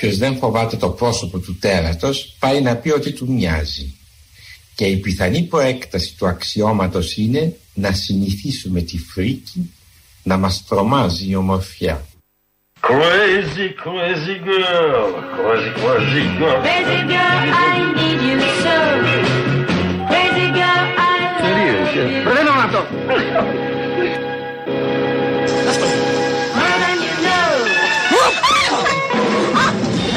όποιος δεν φοβάται το πρόσωπο του τέρατος πάει να πει ότι του μοιάζει. Και η πιθανή προέκταση του αξιώματος είναι να συνηθίσουμε τη φρίκη να μας τρομάζει η ομορφιά. Crazy, crazy girl, crazy, crazy girl. Crazy girl, I need you so. Crazy girl, I love you. Προτείνω αυτό.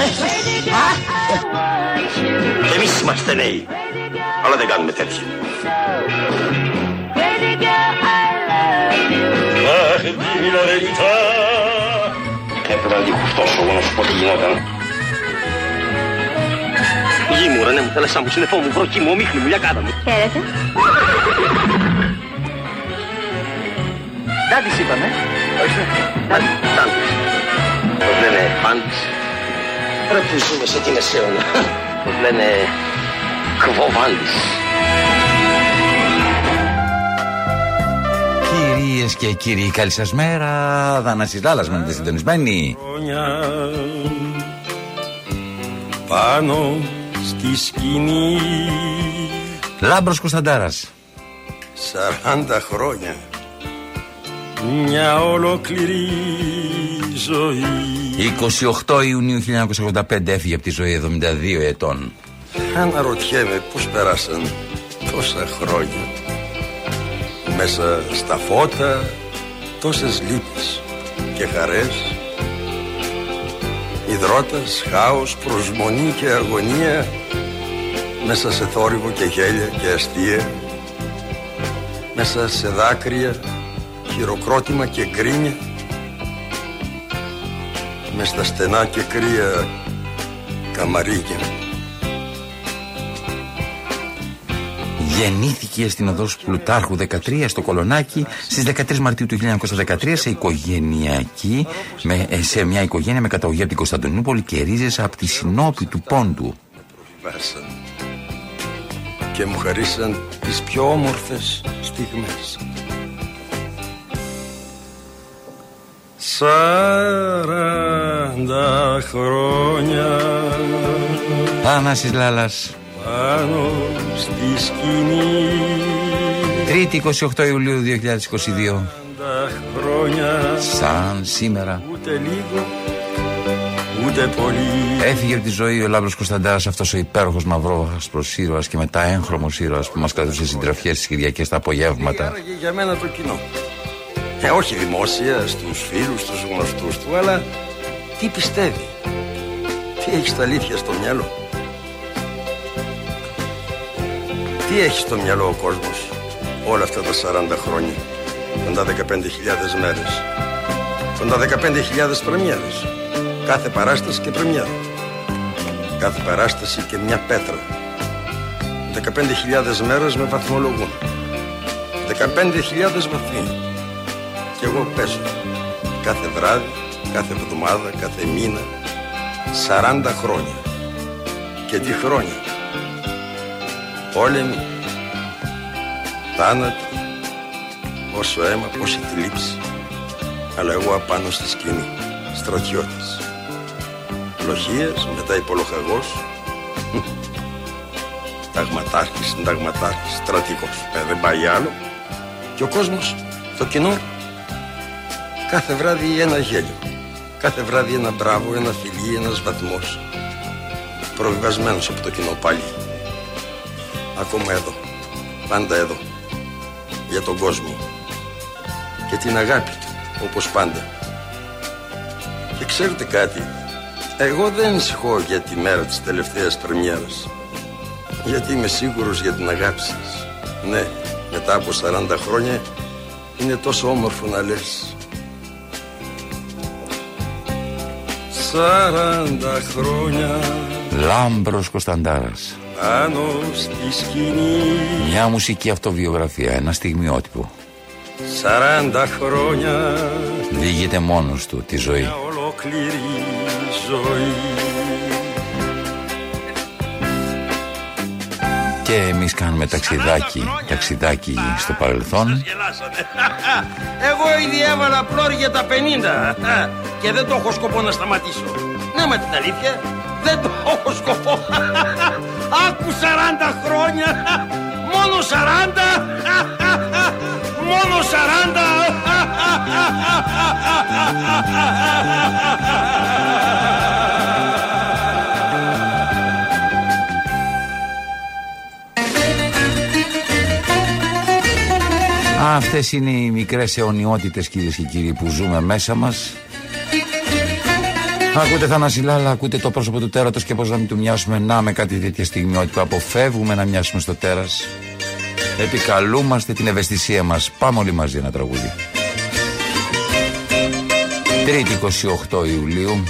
Crazy girl, I want you. Και εμείς είμαστε νέοι, αλλά δεν κάνουμε τέτοια. Crazy girl, I love you. Αχ, dimmi la verità. Έπρεπε να τη χουφτώσω εγώ να σου πω τι γινόταν. Γη μου, ρε, ναι, μου θέλεσά μου, συνεφό μου, βροχή μου, ομίχνη μου, για κάτα μου. Χαίρετε. Τάντης είπαμε. Όχι, τάντης. Πώς λένε, πάντης. Ρε που ζούμε σε τι μεσαίωνα. Πώς λένε, κβοβάντης. Κυρίες και κύριοι, καλή σας μέρα. Δανάση Λάλλα, μένετε συντονισμένοι. Πάνω στη σκηνή Λάμπρος Κωνσταντάρας. Σαράντα χρόνια Μια ολόκληρη ζωή. 28 Ιουνίου 1985 έφυγε από τη ζωή 72 ετών. Αναρωτιέμαι πώς πέρασαν τόσα χρόνια. Μέσα στα φώτα τόσες λύπες και χαρές. Ιδρώτας, χάος, προσμονή και αγωνία. Μέσα σε θόρυβο και γέλια και αστεία. Μέσα σε δάκρυα, χειροκρότημα και γκρίνια Μες στα στενά και κρύα καμαρίγια Γεννήθηκε στην οδό Πλουτάρχου 13 στο Κολονάκι στις 13 Μαρτίου του 1913 σε οικογενειακή, με, ε, σε μια οικογένεια με καταγωγή από την Κωνσταντινούπολη και ρίζες από τη Συνόπη του Πόντου. Βάσαν και μου χαρίσαν τις πιο όμορφες στιγμές. Σαράντα χρόνια Θάνασης Λάλλας. πάνω στη σκηνή Τρίτη 28 Ιουλίου 2022. Σαράντα χρόνια Σαν σήμερα. ούτε λίγο ούτε πολύ Έφυγε από τη ζωή ο Λάμπρος Κωνσταντάρας αυτός ο υπέροχος μαυρόχασπρος ήρωας και μετά έγχρωμος ήρωας που μας κρατούσε συντροφιές στις Κυριακές τα απογεύματα. Άραγε για μένα το κοινό. Ε, όχι δημόσια, στους φίλους, στους γνωστούς του, αλλά τι πιστεύει; Τι έχει στα αλήθεια στο μυαλό; Τι έχει στο μυαλό ο κόσμος όλα αυτά τα 40 χρόνια. Κοντά 15.000 μέρες. Κοντά 15.000 πρεμιέρες. Κάθε παράσταση και πρεμιέρα. Κάθε παράσταση και μια πέτρα. 15.000 μέρες με βαθμολογούν. 15.000 βαθμοί. Και εγώ παίζω. Κάθε βράδυ, κάθε εβδομάδα, κάθε μήνα. 40 χρόνια. Και τι χρόνια. Πόλεμοι. Θάνατοι. Πόσο αίμα, πόση θλίψη. Αλλά εγώ απάνω στη σκηνή. Στρατιώτης. Λοχίες, μετά υπολοχαγός. Ταγματάρχης, συνταγματάρχης, στρατηγός. Ε, δεν πάει άλλο. Και ο κόσμος, το κοινό, κάθε βράδυ ένα γέλιο. Κάθε βράδυ ένα μπράβο, ένα φιλί, ένας βαθμός. Προβιβασμένος από το κοινό πάλι. Ακόμα εδώ. Πάντα εδώ. Για τον κόσμο. Και την αγάπη του, όπως πάντα. Και ξέρετε κάτι, εγώ δεν ανησυχώ για τη μέρα της τελευταίας πρεμιέρας. Γιατί είμαι σίγουρος για την αγάπη σας. Ναι, μετά από 40 χρόνια είναι τόσο όμορφο να λες. 40 χρόνια Λάμπρος Κωνσταντάρας. πάνω στη σκηνή Μια μουσική αυτοβιογραφία, ένα στιγμιότυπο. 40 χρόνια Διηγείται μόνος του τη ζωή. μια ολόκληρη ζωή Και εμείς κάνουμε ταξιδάκι, ταξιδάκι στο παρελθόν. Εγώ ήδη έβαλα πλώρη για τα 50 και δεν το έχω σκοπό να σταματήσω Ναι, με την αλήθεια δεν το έχω σκοπό. Άκου 40 χρόνια. Μόνο 40. Μόνο 40. Αυτές είναι οι μικρές αιωνιότητες κυρίες και κύριοι που ζούμε μέσα μας Ακούτε Θανασιλάλα, ακούτε το πρόσωπο του τέρατος και πώς να μην του μοιάσουμε. Να με κάτι τέτοια στιγμή ότι αποφεύγουμε να μοιάσουμε στο τέρας. Επικαλούμαστε την ευαισθησία μας. Πάμε όλοι μαζί ένα τραγούδι. Τρίτη 28 Ιουλίου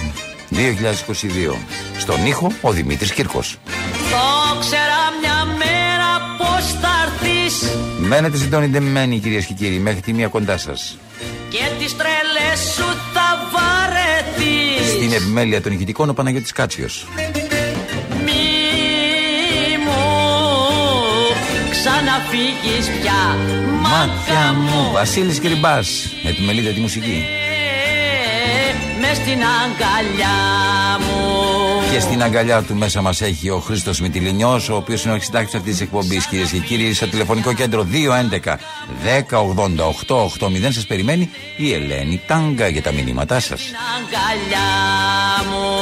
2022 Στον ήχο ο Δημήτρης Κύρκος. Το ξέρα μια μέρα πως θα έρθεις. Μένετε συντονισμένοι κυρίες και κύριοι μέχρι τη μία κοντά σας. Και τι τρελέ σου θα βαρεθεί. Στην επιμέλεια των ηχητικών ο Παναγιώτης Κάτσιος. Μη μου ξαναφύγεις πια μάτια μου. Βασίλης Κρυμπάς, επιμελείται τη μουσική. Μες στην αγκαλιά μου. Και στην αγκαλιά του μέσα μας έχει ο Χρήστος Μητυλινιός, ο οποίος είναι ο συντάκτη αυτής της εκπομπής, κυρίες και κύριοι, στο τηλεφωνικό κέντρο 211 1088 80 Σας περιμένει η Ελένη Τάγκα για τα μηνύματά σας. Στην αγκαλιά μου.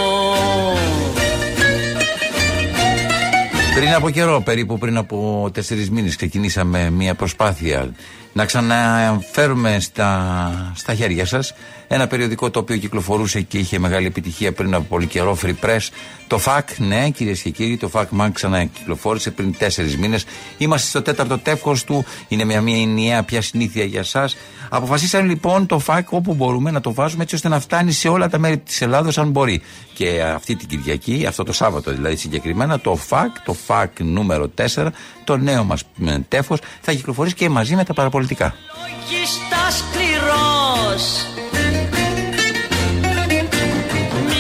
Πριν από καιρό, περίπου πριν από τέσσερις μήνες, ξεκινήσαμε μια προσπάθεια να ξαναφέρουμε στα, στα χέρια σας ένα περιοδικό το οποίο κυκλοφορούσε και είχε μεγάλη επιτυχία πριν από πολύ καιρό, Free Press. Το FAC, ναι, κυρίες και κύριοι, το FAC Mag ξανακυκλοφόρησε πριν τέσσερις μήνες. Είμαστε στο τέταρτο τεύχος του. Είναι μια, μια ενιαία πια συνήθεια για εσά. Αποφασίσαμε λοιπόν το FAC όπου μπορούμε να το βάζουμε έτσι ώστε να φτάνει σε όλα τα μέρη της Ελλάδος αν μπορεί. Και αυτή την Κυριακή, αυτό το Σάββατο δηλαδή συγκεκριμένα, το FAC, το FAC νούμερο 4, το νέο μας τεύχο, θα κυκλοφορήσει και μαζί με τα παραπολιτικά.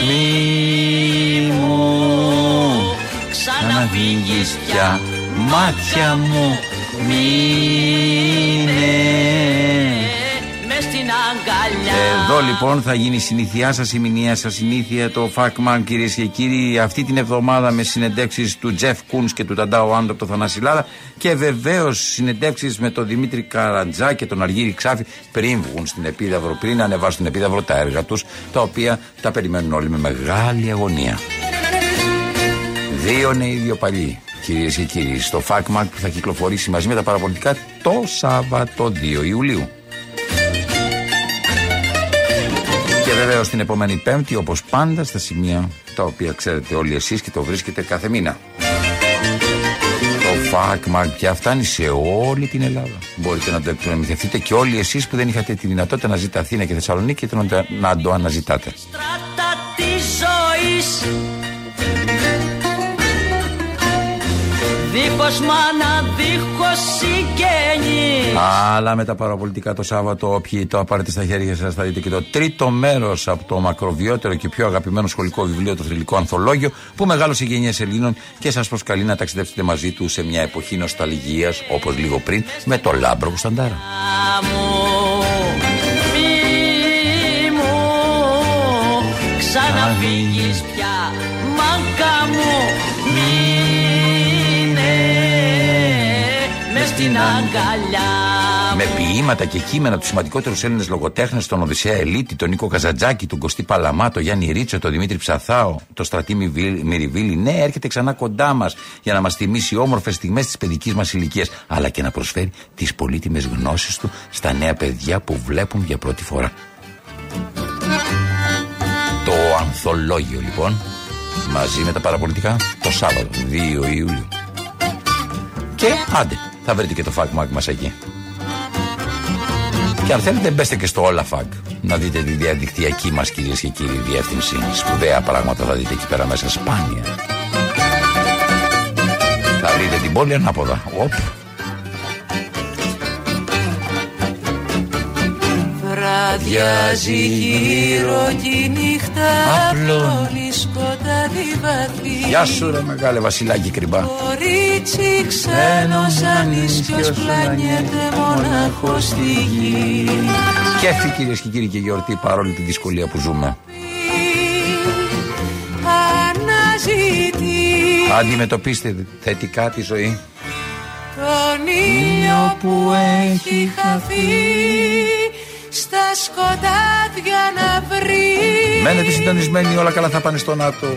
Μη μου ξαναβγείς πια. Μάτια μου μείνε εδώ λοιπόν θα γίνει η συνήθειά σας, η μηνιαία σας συνήθεια, το Φάκμαν κυρίες και κύριοι, αυτή την εβδομάδα με συνεντεύξεις του Τζεφ Κούν και του Ταντάου Άντο από το Θανάση και βεβαίως συνεντεύξεις με τον Δημήτρη Καρατζά και τον Αργύρι Ξάφη πριν βγουν στην Επίδαυρο, πριν ανεβάσουν στην Επίδαυρο τα έργα τους, τα οποία τα περιμένουν όλοι με μεγάλη αγωνία. Δύο νέοι, δύο παλιοί. Κυρίες και κύριοι, στο ΦΑΚΜΑΚ που θα κυκλοφορήσει μαζί με τα παραπολιτικά το Σάββατο 2 Ιουλίου. Και βεβαίω την επόμενη Πέμπτη, όπως πάντα, στα σημεία τα οποία ξέρετε όλοι εσείς και το βρίσκετε κάθε μήνα. Το ΦΑΚΜΑ πια φτάνει σε όλη την Ελλάδα. Μπορείτε να το εκτρονομηθευτείτε και όλοι εσείς που δεν είχατε τη δυνατότητα να ζείτε Αθήνα και Θεσσαλονίκη και να το αναζητάτε. Στράτα της ζωής. Δίχως μάνα, δίχως συγγενή. Αλλά με τα παραπολιτικά το Σάββατο όποιοι τα πάρετε στα χέρια σας θα δείτε και το τρίτο μέρος από το μακροβιότερο και πιο αγαπημένο σχολικό βιβλίο το θρυλικό ανθολόγιο που μεγάλωσε γενιές Ελλήνων και σας προσκαλεί να ταξιδέψετε μαζί τους σε μια εποχή νοσταλγίας όπως λίγο πριν με το Λάμπρο Κωνσταντάρα. Ξαναφύγεις πια μάγκα μου στην αγκαλιά Με ποίηματα και κείμενα τους σημαντικότερους Έλληνες λογοτέχνες, τον Οδυσσέα Ελίτη, τον Νίκο Καζατζάκη, τον Κωστή Παλαμά, τον Γιάννη Ρίτσο, τον Δημήτρη Ψαθάο, τον Στρατή Μυριβίλη. Ναι, έρχεται ξανά κοντά μας για να μας θυμίσει όμορφες στιγμές της παιδικής μας ηλικίας, αλλά και να προσφέρει τις πολύτιμες γνώσεις του στα νέα παιδιά που βλέπουν για πρώτη φορά. Το ανθολόγιο λοιπόν, μαζί με τα παραπολιτικά, το Σάββατο 2 Ιουλίου. Και άντε, θα βρείτε και το φακ μας εκεί. Και αν θέλετε, μπέστε και στο όλα φακ. Να δείτε τη διαδικτυακή μας κυρίες και κύριοι διεύθυνση. Σπουδαία πράγματα θα δείτε εκεί πέρα μέσα. Σπάνια. Θα δείτε την πόλη ανάποδα. Οπ. Βραδιάζει γύρω τη νύχτα Απλώνει σκοτάδι βαθύ Γεια σου ρε μεγάλε βασιλάκι κρυμπά. Κορίτσι ξένο πλάνιεται στη γη. Κέφι κυρίες και κύριοι και γιορτή παρόλη τη δυσκολία που ζούμε. Αναζητή Αντιμετωπίστε θετικά τη ζωή. Τον ήλιο που έχει χαθεί στα σκοτάδια να βρεις. Μένετε συντονισμένοι, όλα καλά θα πάνε στο ΝΑΤΟ.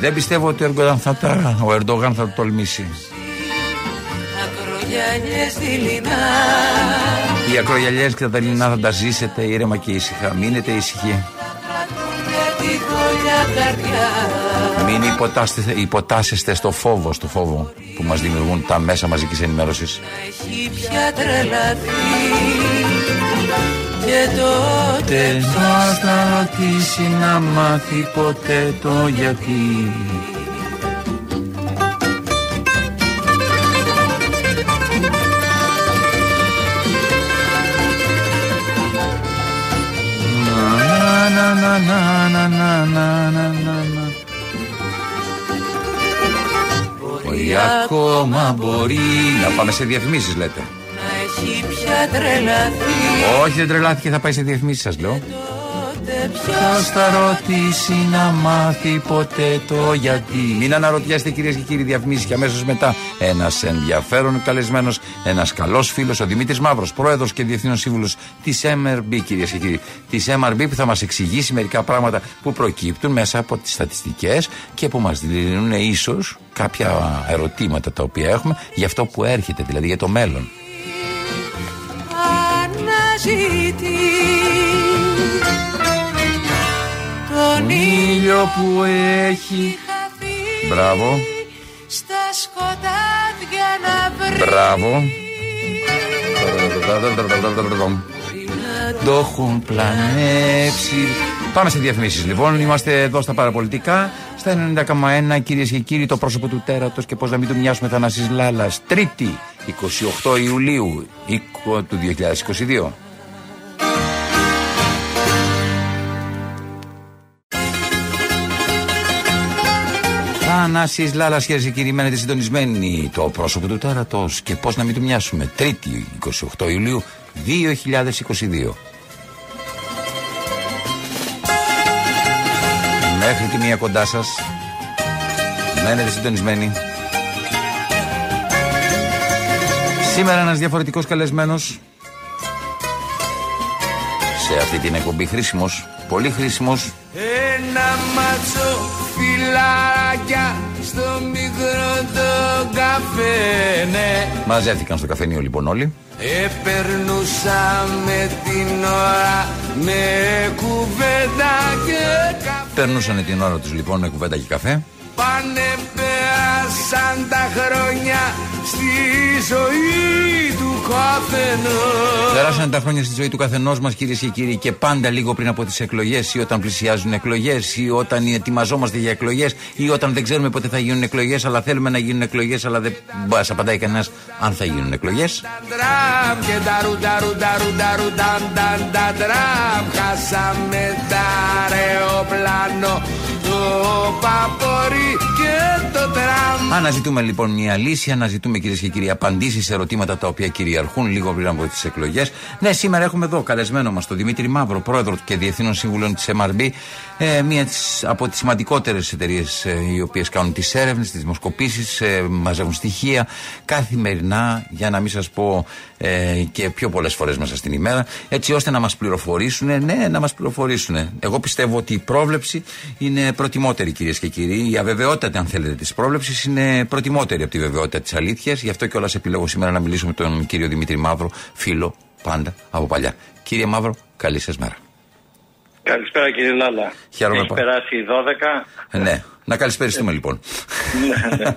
Δεν πιστεύω ότι ο Ερντογάν θα, τα, ο Ερντογάν θα το τολμήσει. Ακρογιαλιές δειλινά. Οι ακρογιαλιές και τα δειλινά θα τα ζήσετε ήρεμα και ήσυχα. Μείνετε ήσυχοι. κρατούνε τη δόλια καρδιά. Μην υποτάσσεστε, υποτάσσεστε στο φόβο, στο φόβο που μας δημιουργούν τα μέσα μαζικής ενημέρωσης. Έχει πια τρελαθεί. Και τότε Δεν θα σταματήσει να μάθει ποτέ το γιατί. Να, να, να, να, να, να, να, να, να, να. Μπορεί ακόμα μπορεί να πάμε σε διαφημίσεις λέτε. να έχει πια τρελαθεί. Όχι δεν τρελάθηκε θα πάει σε διαφημίσεις σας λέω. Τότε πια Ποιος θα ρωτήσει να μάθει ποτέ το γιατί. Μην αναρωτιέστε κυρίες και κύριοι διαφημίσεις και αμέσως μετά ένας ενδιαφέρον καλεσμένος, ένας καλός φίλος, ο Δημήτρης Μαύρος, πρόεδρος και διευθύνων σύμβουλος της MRB, κυρίες και κύριοι. Της MRB που θα μας εξηγήσει μερικά πράγματα που προκύπτουν μέσα από τις στατιστικές και που μας δίνουν ίσως κάποια ερωτήματα τα οποία έχουμε για αυτό που έρχεται, δηλαδή για το μέλλον. Αναζητεί τον Ήλιο που έχει. χαθεί Μπράβο, στα σκοτάδια να βρει μπράβο. Το έχουν πλανέψει. Πάμε σε διαφημίσεις λοιπόν. Είμαστε εδώ στα παραπολιτικά. Στα 90,1 κυρίες και κύριοι, το πρόσωπο του τέρατος και πώς να μην του μοιάσουμε Θανάσης Λάλας. Τρίτη, 28 Ιουλίου οίκο του 2022. Θανάσης Λάλας, κυρίε και κύριοι, μένετε συντονισμένοι. Το πρόσωπο του τέρατος και πώς να μην του μοιάσουμε. Τρίτη, 28 Ιουλίου 2022. Μέχρι τη μία κοντά σας Μένετε συντονισμένοι Σήμερα ένας διαφορετικός καλεσμένος Σε αυτή την εκπομπή χρήσιμος Πολύ χρήσιμος Ένα μάτσο φυλάκια στο μικρό το καφέ ναι. Μαζεύτηκαν στο καφενείο λοιπόν όλοι. Επερνούσαμε την ώρα με κουβέντα και καφέ. Περνούσαν την ώρα τους λοιπόν με κουβέντα και καφέ. Πάνε πέρασαν τα χρόνια στη ζωή του καθενός. Περάσαν τα χρόνια στη ζωή του καθενός μας, κυρίες και κύριοι, και πάντα λίγο πριν από τις εκλογές, ή όταν πλησιάζουν εκλογές, ή όταν ετοιμαζόμαστε για εκλογές, ή όταν δεν ξέρουμε πότε θα γίνουν εκλογές, αλλά θέλουμε να γίνουν εκλογές, αλλά δεν μα απαντάει κανένας αν θα γίνουν εκλογές. Τα τραμ και τα ρου τα ρου τα ρου τα ρου ταν ταν τα τραμ Χάσαμε τα αεροπλάνο το παπορί και το τραμ Αναζητούμε λοιπόν μια λύση, αναζητούμε κυρίες και κύριοι απαντήσεις σε ερωτήματα τα οποία κυριαρχούν λίγο πριν από τις εκλογές. Ναι, σήμερα έχουμε εδώ καλεσμένο μας τον Δημήτρη Μαύρο, πρόεδρο και διευθύνων σύμβουλων της MRB, ε, μία της, από τις σημαντικότερες εταιρείες ε, οι οποίες κάνουν τις έρευνες, τις δημοσκοπήσεις, ε, μαζεύουν στοιχεία καθημερινά, για να μην σας πω ε, και πιο πολλές φορές μέσα στην ημέρα, έτσι ώστε να μας πληροφορήσουν. Ναι, να μας πληροφορήσουν. Εγώ πιστεύω ότι η πρόβλεψη είναι προτιμότερη, κυρίες και κύριοι. Η αβεβαιότητα, αν θέλετε, της πρόβλεψης είναι προτιμότερη από τη βεβαιότητα της αλήθειας. Γι' αυτό κιόλας επιλέγω σήμερα να μιλήσω με τον κύριο Δημήτρη Μαύρο, φίλο πάντα από παλιά. Κύριε Μαύρο, καλή σας μέρα. Καλησπέρα κύριε Λάλα. Χαίρομαι Έχει πα- περάσει η 12. Ναι, να καλησπεριστούμε λοιπόν. Ναι, ναι.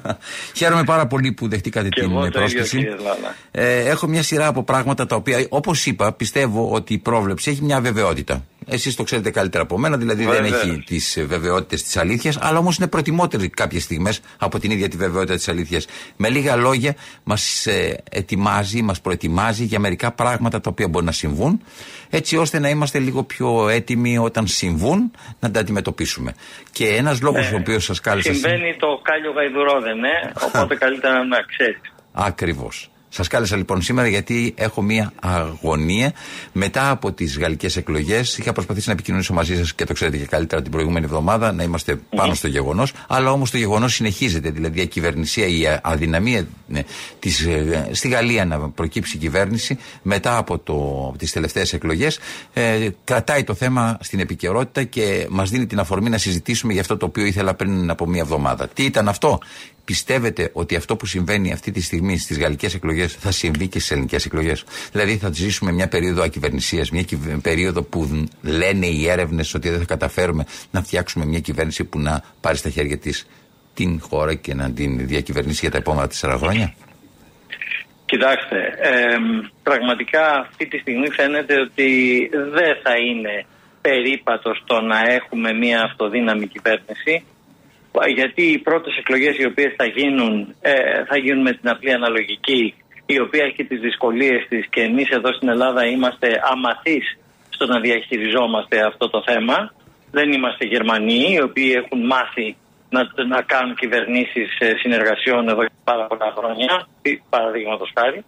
Χαίρομαι πάρα πολύ που δεχτήκατε Και την εγώ το ίδιο πρόσκληση. κύριε Λάλα. Ε, έχω μια σειρά από πράγματα τα οποία, όπως είπα, πιστεύω ότι η πρόβλεψη έχει μια βεβαιότητα. Εσείς το ξέρετε καλύτερα από μένα, δηλαδή δεν Βεβαίως. έχει τις βεβαιότητες της αλήθειας, αλλά όμως είναι προτιμότερη κάποιες στιγμές από την ίδια τη βεβαιότητα της αλήθειας. Με λίγα λόγια, μας ετοιμάζει, μας προετοιμάζει για μερικά πράγματα τα οποία μπορεί να συμβούν, έτσι ώστε να είμαστε λίγο πιο έτοιμοι όταν συμβούν να τα αντιμετωπίσουμε. Και ένας λόγος ο οποίος σας κάλεσα. Συμβαίνει το κάλιο γαϊδουρό δεν ναι, οπότε καλύτερα να ξέρεις. Ακριβώς. Σας κάλεσα λοιπόν σήμερα γιατί έχω μία αγωνία μετά από τις γαλλικές εκλογές. Είχα προσπαθήσει να επικοινωνήσω μαζί σας και το ξέρετε και καλύτερα την προηγούμενη εβδομάδα, να είμαστε πάνω στο γεγονός. Αλλά όμως το γεγονός συνεχίζεται. Δηλαδή η κυβερνησία, η αδυναμία ναι, της, ε, στη Γαλλία να προκύψει κυβέρνηση μετά από, το, από τις τελευταίες εκλογές ε, κρατάει το θέμα στην επικαιρότητα και μας δίνει την αφορμή να συζητήσουμε για αυτό το οποίο ήθελα πριν από μία εβδομάδα. Τι ήταν αυτό, Πιστεύετε ότι αυτό που συμβαίνει αυτή τη στιγμή στις γαλλικές εκλογές θα συμβεί και στις ελληνικές εκλογές; Δηλαδή θα ζήσουμε μια περίοδο ακυβερνησίας, μια περίοδο που λένε οι έρευνες ότι δεν θα καταφέρουμε να φτιάξουμε μια κυβέρνηση που να πάρει στα χέρια της την χώρα και να την διακυβερνήσει για τα επόμενα τέσσερα χρόνια; Κοιτάξτε, ε, πραγματικά αυτή τη στιγμή φαίνεται ότι δεν θα είναι περίπατος το να έχουμε μια αυτοδύναμη κυβέρνηση γιατί οι πρώτες εκλογές οι οποίες θα γίνουν ε, θα γίνουν με την απλή αναλογική η οποία έχει τις δυσκολίες της και εμείς εδώ στην Ελλάδα είμαστε αμαθείς στο να διαχειριζόμαστε αυτό το θέμα. Δεν είμαστε Γερμανοί οι οποίοι έχουν μάθει να, να κάνουν κυβερνήσεις ε, συνεργασιών εδώ και πάρα πολλά χρόνια, παραδείγματος χάρη.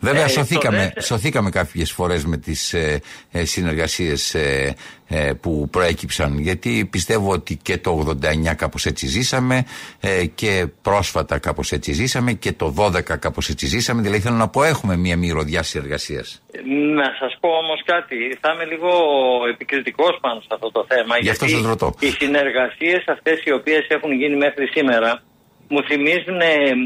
Βέβαια, ε, σωθήκαμε, σωθήκαμε κάποιες φορές με τις ε, ε, συνεργασίες ε, ε, που προέκυψαν. Γιατί πιστεύω ότι και το 89 κάπως έτσι ζήσαμε και πρόσφατα κάπως έτσι ζήσαμε και το 12 κάπως έτσι ζήσαμε. Δηλαδή, θέλω να πω, έχουμε μία μυρωδιά συνεργασίας. Να σας πω όμως κάτι. Θα είμαι λίγο επικριτικός πάνω σε αυτό το θέμα. Γι' αυτό σας ρωτώ. Οι συνεργασίες αυτές οι οποίες έχουν γίνει μέχρι σήμερα μου θυμίζουν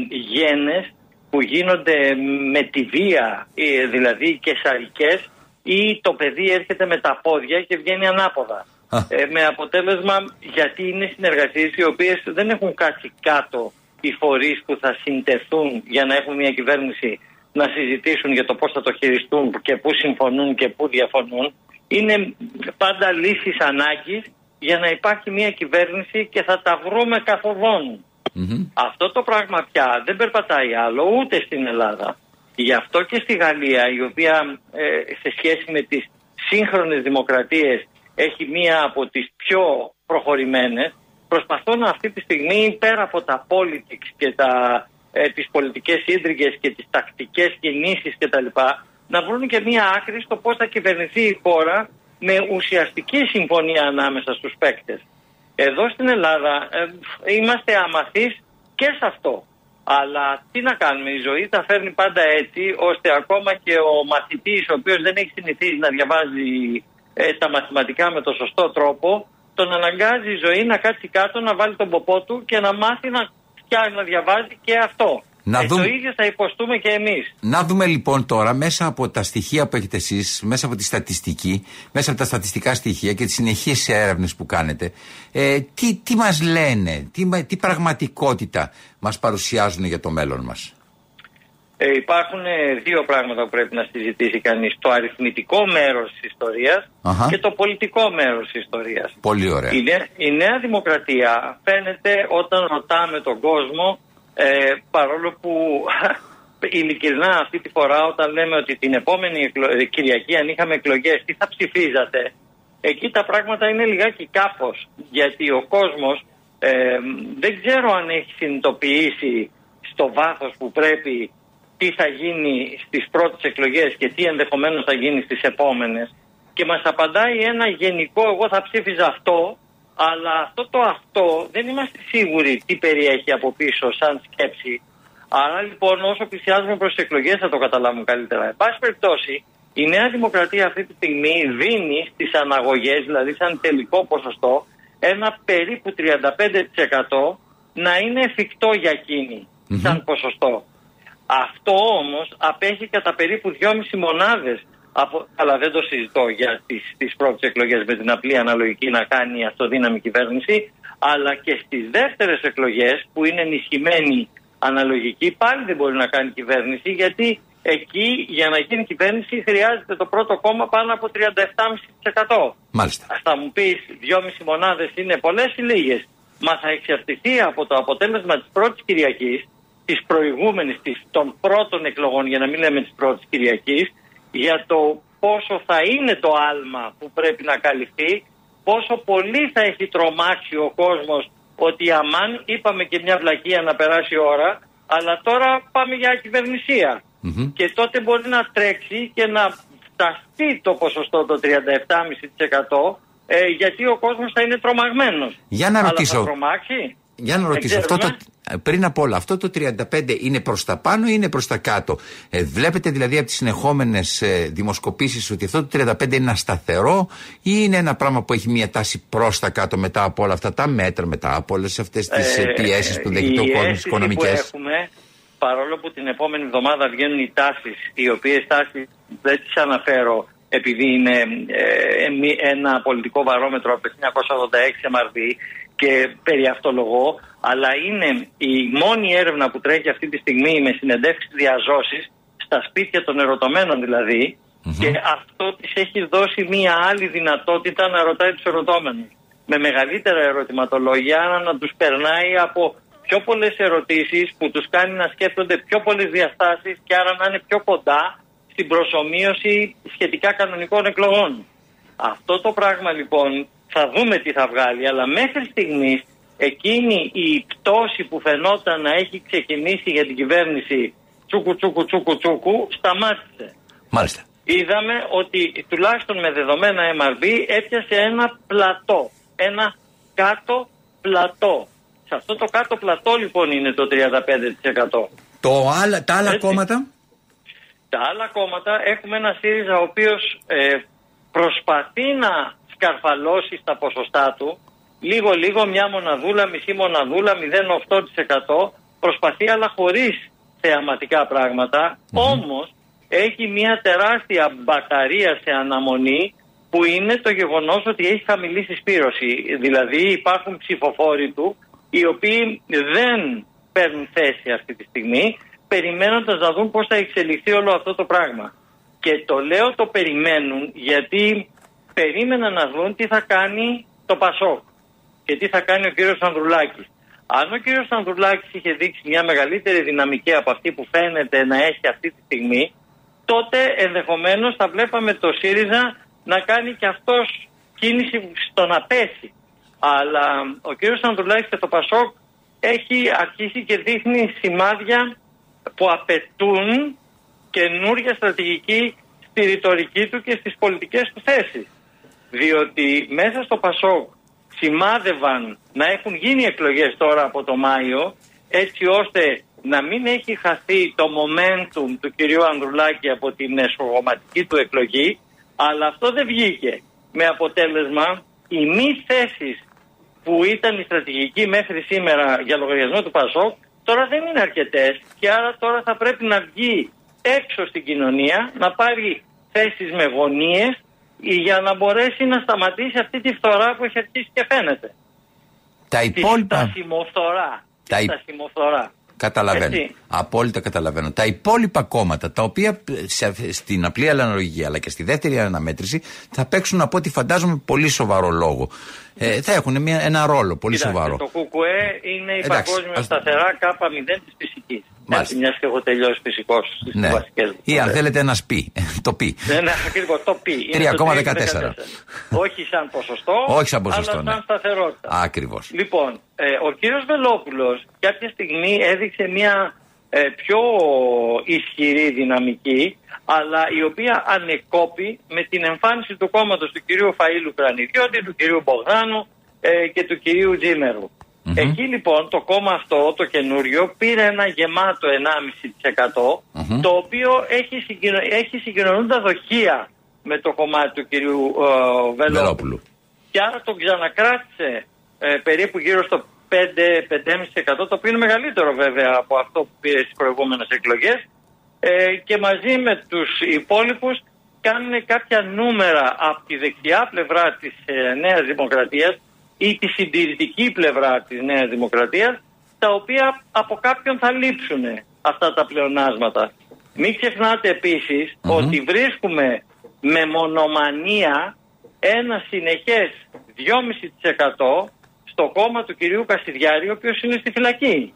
γένες που γίνονται με τη βία, ε, δηλαδή και σαρικές ή το παιδί έρχεται με τα πόδια και βγαίνει ανάποδα. Ε, με αποτέλεσμα, γιατί είναι συνεργασίες οι οποίες δεν έχουν κάτσει κάτω οι φορείς που θα συντεθούν για να έχουν μια κυβέρνηση να συζητήσουν για το πώς θα το χειριστούν και πού συμφωνούν και πού διαφωνούν. Είναι πάντα λύσεις ανάγκης για να υπάρχει μια κυβέρνηση και θα τα βρούμε καθοδόν. Αυτό το πράγμα πια δεν περπατάει άλλο ούτε στην Ελλάδα. Γι' αυτό και στη Γαλλία, η οποία ε, σε σχέση με τις σύγχρονες δημοκρατίες έχει μία από τις πιο προχωρημένες, προσπαθούν αυτή τη στιγμή πέρα από τα politics και τα, ε, τις πολιτικές ίδρυγες και τις τακτικές κινήσεις κτλ. να βρουν και μία άκρη στο πώς θα κυβερνηθεί η χώρα με ουσιαστική συμφωνία ανάμεσα στους παίκτες. Εδώ στην Ελλάδα ε, είμαστε αμαθείς και σε αυτό. Αλλά τι να κάνουμε, η ζωή τα φέρνει πάντα έτσι, ώστε ακόμα και ο μαθητής, ο οποίος δεν έχει συνηθίσει να διαβάζει ε, τα μαθηματικά με το σωστό τρόπο, τον αναγκάζει η ζωή να κάτσει κάτω, να βάλει τον ποπό του και να μάθει να, να διαβάζει και αυτό. Να ε, Το ίδιος θα υποστούμε και εμείς. Να δούμε λοιπόν τώρα μέσα από τα στοιχεία που έχετε εσείς, μέσα από τη στατιστική, μέσα από τα στατιστικά στοιχεία και τις συνεχείς έρευνες που κάνετε, ε, τι, τι μας λένε, τι, τι πραγματικότητα μας παρουσιάζουν για το μέλλον μας; Ε, υπάρχουν ε, δύο πράγματα που πρέπει να συζητήσει κανείς. Το αριθμητικό μέρος της ιστορίας και το πολιτικό μέρος της ιστορίας. Πολύ ωραία. Η, η Νέα Δημοκρατία φαίνεται όταν ρωτάμε τον κόσμο ε, παρόλο που ειλικρινά αυτή τη φορά όταν λέμε ότι την επόμενη ε, Κυριακή αν είχαμε εκλογές τι θα ψηφίζατε εκεί τα πράγματα είναι λιγάκι κάπως. Γιατί ο κόσμος ε, δεν ξέρω αν έχει συνειδητοποιήσει στο βάθος που πρέπει τι θα γίνει στις πρώτες εκλογές και τι ενδεχομένως θα γίνει στις επόμενες. Και μας απαντάει ένα γενικό εγώ θα ψήφιζα αυτό αλλά αυτό το αυτό δεν είμαστε σίγουροι τι περιέχει από πίσω σαν σκέψη. Άρα λοιπόν όσο πλησιάζουμε προς τις εκλογές θα το καταλάβουμε καλύτερα. Εν πάση περιπτώσει η Νέα Δημοκρατία αυτή τη στιγμή δίνει στις αναγωγές, δηλαδή σαν τελικό ποσοστό, ένα περίπου 35% να είναι εφικτό για εκεινη σαν ποσοστό. Αυτό όμως απέχει κατά περίπου 2,5 μονάδες από, αλλά δεν το συζητώ για τις, τις πρώτες εκλογές με την απλή αναλογική να κάνει αυτοδύναμη κυβέρνηση αλλά και στις δεύτερες εκλογές που είναι ενισχυμένη αναλογική πάλι δεν μπορεί να κάνει κυβέρνηση γιατί εκεί για να γίνει κυβέρνηση χρειάζεται το πρώτο κόμμα πάνω από 37,5%. Μάλιστα. Θα μου πεις 2,5 μονάδες είναι πολλές ή λίγες; Μα θα εξαρτηθεί από το αποτέλεσμα της πρώτης Κυριακής, της προηγούμενης, των πρώτων εκλογών για να μην λέμε της πρώτης Κυριακής για το πόσο θα είναι το άλμα που πρέπει να καλυφθεί, πόσο πολύ θα έχει τρομάξει ο κόσμος ότι αμάν είπαμε και μια βλακεία να περάσει ώρα, αλλά τώρα πάμε για κυβερνησία. και τότε μπορεί να τρέξει και να φταστεί το ποσοστό το 37,5% ε, γιατί ο κόσμος θα είναι τρομαγμένος. Για να Αλλά ρωτήσω. θα τρομάξει. Για να Δεν ρωτήσω, αυτό το, ξέρουμε. Πριν από όλα, αυτό το 35 είναι προς τα πάνω ή είναι προς τα κάτω; Ε, βλέπετε δηλαδή από τις συνεχόμενες ε, δημοσκοπήσεις ότι αυτό το 35 είναι ασταθερό ή είναι ένα πράγμα που έχει μια τάση προς τα κάτω μετά από όλα αυτά τα μέτρα, μετά από όλες αυτές τις ε, πιέσεις που δέχεται ο η κόσμος, αίσθηση οικονομικέ. που έχουμε, παρόλο που την επόμενη εβδομάδα βγαίνουν οι τάσεις, οι οποίες τάσεις δεν τις αναφέρω επειδή είναι ε, μη- ένα πολιτικό βαρόμετρο από το 1986 MRV και περί αυτολογώ, αλλά είναι η μόνη έρευνα που τρέχει αυτή τη στιγμή με συνεντεύξεις διαζώσεις στα σπίτια των ερωτωμένων δηλαδή και αυτό της έχει δώσει μία άλλη δυνατότητα να ρωτάει τους ερωτώμενους με μεγαλύτερα ερωτηματολόγια άρα να τους περνάει από πιο πολλές ερωτήσεις που τους κάνει να σκέφτονται πιο πολλές διαστάσεις και άρα να είναι πιο κοντά στην προσωμείωση σχετικά κανονικών εκλογών. Αυτό το πράγμα λοιπόν θα δούμε τι θα βγάλει, αλλά μέχρι στιγμής εκείνη η πτώση που φαινόταν να έχει ξεκινήσει για την κυβέρνηση τσούκου τσούκου τσούκου τσούκου σταμάτησε. Μάλιστα. Είδαμε ότι τουλάχιστον με δεδομένα MRB έπιασε ένα πλατό, ένα κάτω πλατό. Σε αυτό το κάτω πλατό λοιπόν είναι το 35%. Το άλλα, τα άλλα Έτσι. κόμματα; Τα άλλα κόμματα έχουμε ένα ΣΥΡΙΖΑ ο οποίος ε, προσπαθεί να σκαρφαλώσει στα ποσοστά του λίγο λίγο μια μοναδούλα, μισή μοναδούλα, 0,8% προσπαθεί αλλά χωρίς θεαματικά πράγματα. Όμως έχει μια τεράστια μπαταρία σε αναμονή που είναι το γεγονός ότι έχει χαμηλή συσπήρωση. Δηλαδή υπάρχουν ψηφοφόροι του οι οποίοι δεν παίρνουν θέση αυτή τη στιγμή περιμένοντας να δουν πώς θα εξελιχθεί όλο αυτό το πράγμα. Και το λέω το περιμένουν γιατί περίμεναν να δουν τι θα κάνει το Πασόκ και τι θα κάνει ο κύριος Ανδρουλάκης. Αν ο κύριος Ανδρουλάκης είχε δείξει μια μεγαλύτερη δυναμική από αυτή που φαίνεται να έχει αυτή τη στιγμή, τότε ενδεχομένως θα βλέπαμε το ΣΥΡΙΖΑ να κάνει και αυτός κίνηση στο να πέσει. Αλλά ο κύριος Ανδρουλάκης και το Πασόκ έχει αρχίσει και δείχνει σημάδια που απαιτούν καινούρια στρατηγική στη ρητορική του και στις πολιτικές του θέσεις. Διότι μέσα στο Πασόκ σημάδευαν να έχουν γίνει εκλογές τώρα από το Μάιο έτσι ώστε να μην έχει χαθεί το momentum του κυρίου Ανδρουλάκη από την εσωγωματική του εκλογή. Αλλά αυτό δεν βγήκε με αποτέλεσμα οι μη θέσεις που ήταν η στρατηγική μέχρι σήμερα για λογαριασμό του Πασόκ τώρα δεν είναι αρκετές και άρα τώρα θα πρέπει να βγει έξω στην κοινωνία να πάρει θέσεις με γωνίες για να μπορέσει να σταματήσει αυτή τη φθορά που έχει αρχίσει και φαίνεται. Τα Τη υπόλοιπα. στασιμοφθορά. Τα Τη υ- στασιμοφθορά. Καταλαβαίνω. Έτσι. Απόλυτα καταλαβαίνω. Τα υπόλοιπα κόμματα, τα οποία σε- στην απλή αναλογία αλλά και στη δεύτερη αναμέτρηση θα παίξουν από ό,τι φαντάζομαι πολύ σοβαρό λόγο. Ε, θα έχουν μια, ένα ρόλο πολύ Κοιτάξτε, σοβαρό. Το ΚΚΕ είναι η Εντάξει, παγκόσμια ας- σταθερά K0 της φυσικής. Μάλιστα. Έτσι, μιας και έχω τελειώσει φυσικός στις Ναι. βασικές μου. Ή αν σπουδές. θέλετε ένας σπι. το πι. Ναι, ναι, ακριβώς το πι. Είναι 3,14. το 3,14. Όχι σαν ποσοστό, Όχι σαν ποσοστό, αλλά ναι. σαν σταθερότητα. Ακριβώς. Λοιπόν, ε, ο κύριος Βελόπουλος κάποια στιγμή έδειξε μια ε, πιο ισχυρή δυναμική αλλά η οποία ανεκόπη με την εμφάνιση του κόμματος του κυρίου Φαΐλου Κρανιδιώτη, του κυρίου Μπογδάνου ε, και του κυρίου Τζίμερου. Εκεί λοιπόν το κόμμα αυτό, το καινούριο, πήρε ένα γεμάτο 1,5% το οποίο έχει, συγκοινω... έχει συγκοινωνούντα δοχεία με το κομμάτι του κυρίου ε, Βελόπουλου. Βελόπουλου. Και άρα τον ξανακράτησε ε, περίπου γύρω στο 5-5,5% το οποίο είναι μεγαλύτερο βέβαια από αυτό που πήρε στις προηγούμενες εκλογές ε, και μαζί με τους υπόλοιπους κάνουν κάποια νούμερα από τη δεξιά πλευρά της ε, Νέας Δημοκρατίας ή τη συντηρητική πλευρά της Νέας Δημοκρατίας τα οποία από κάποιον θα λείψουν αυτά τα πλεονάσματα. Μην ξεχνάτε επίσης ότι βρίσκουμε με μονομανία ένα συνεχές 2,5% στο κόμμα του κυρίου Κασιδιάρη, ο οποίος είναι στη φυλακή.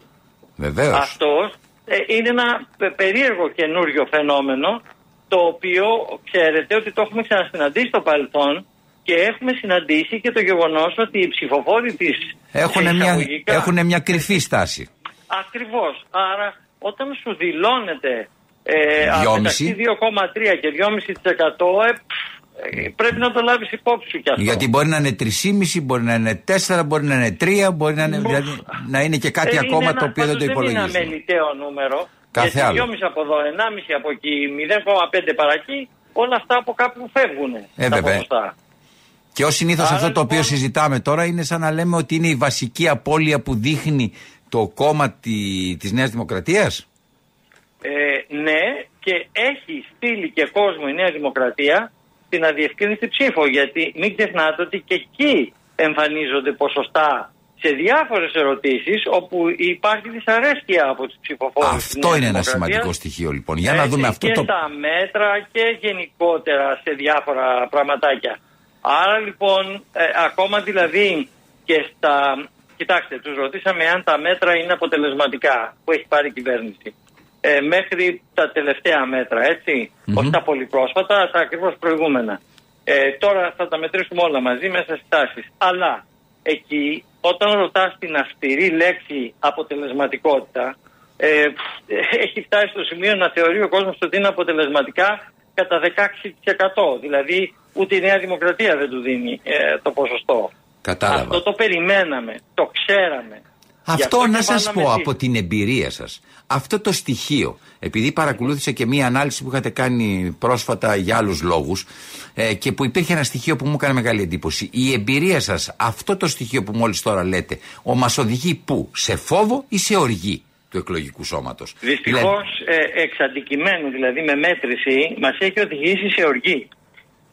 Βεβαίως. Αυτός ε, είναι ένα πε- περίεργο καινούριο φαινόμενο, το οποίο ξέρετε ότι το έχουμε ξανασυναντήσει στο παρελθόν και έχουμε συναντήσει και το γεγονός ότι οι ψηφοφόροι της Έχουν μια, εισαγωγικά- έχουνε μια κρυφή στάση. Ακριβώς. Άρα όταν σου δηλώνεται Ε, Δυόμιση. μεταξύ 2,3 και 2,5% ε, ε, πρέπει να το λάβεις υπόψη σου κι αυτό. Γιατί μπορεί να είναι 3,5, μπορεί να είναι 4, μπορεί να είναι 3, μπορεί να είναι, Μπο- δηλαδή, να είναι και κάτι Ε, ακόμα είναι το ένα- οποίο δεν το πάντως Δεν είναι υπολογίζουμε. αμεληταίο νούμερο. Κάθε γιατί άλλο. 2,5 από εδώ, 1,5 από εκεί, 0,5 παρακεί, όλα αυτά από κάπου φεύγουν. Ε, τα βέβαια. ποσοστά. Και ως συνήθως Άρα, αυτό το οποίο λοιπόν- συζητάμε τώρα είναι σαν να λέμε ότι είναι η βασική απώλεια που δείχνει το κόμμα τη της Νέας Δημοκρατίας; Ε, ναι, και έχει στείλει και κόσμο η Νέα Δημοκρατία την αδιευκρίνηστη ψήφο. Γιατί μην ξεχνάτε ότι και εκεί εμφανίζονται ποσοστά σε διάφορες ερωτήσεις όπου υπάρχει δυσαρέσκεια από του ψηφοφόρου. Αυτό είναι ένα σημαντικό στοιχείο λοιπόν. Για να δούμε αυτό και το... στα μέτρα και γενικότερα σε διάφορα πραγματάκια. Άρα λοιπόν, ε, ακόμα δηλαδή και στα... Κοιτάξτε, τους ρωτήσαμε αν τα μέτρα είναι αποτελεσματικά που έχει πάρει η κυβέρνηση. Ε, μέχρι τα τελευταία μέτρα, έτσι. Μμμ. Όχι τα πολύ πρόσφατα, τα ακριβώς προηγούμενα. Ε, τώρα θα τα μετρήσουμε όλα μαζί μέσα στις τάσεις. Αλλά εκεί όταν ρωτάς την αυστηρή λέξη αποτελεσματικότητα ε, έχει φτάσει στο σημείο να θεωρεί ο κόσμος ότι είναι αποτελεσματικά κατά 16%. Δηλαδή ούτε η Νέα Δημοκρατία δεν του δίνει ε, το ποσοστό. Κατάλαβα. Αυτό το περιμέναμε, το ξέραμε. Γι' Αυτό και να σας βάλαμε πω τι. από την εμπειρία σας. Αυτό το στοιχείο, επειδή παρακολούθησα και μία ανάλυση που είχατε κάνει πρόσφατα για άλλους λόγους ε, και που υπήρχε ένα στοιχείο που μου έκανε μεγάλη εντύπωση. Η εμπειρία σας, αυτό το στοιχείο που μόλις τώρα λέτε, ο μας οδηγεί πού, σε φόβο ή σε οργή του εκλογικού σώματος; Δυστυχώς, Δηλαδή, ε, εξ αντικειμένου, δηλαδή με μέτρηση, μας έχει οδηγήσει σε οργή.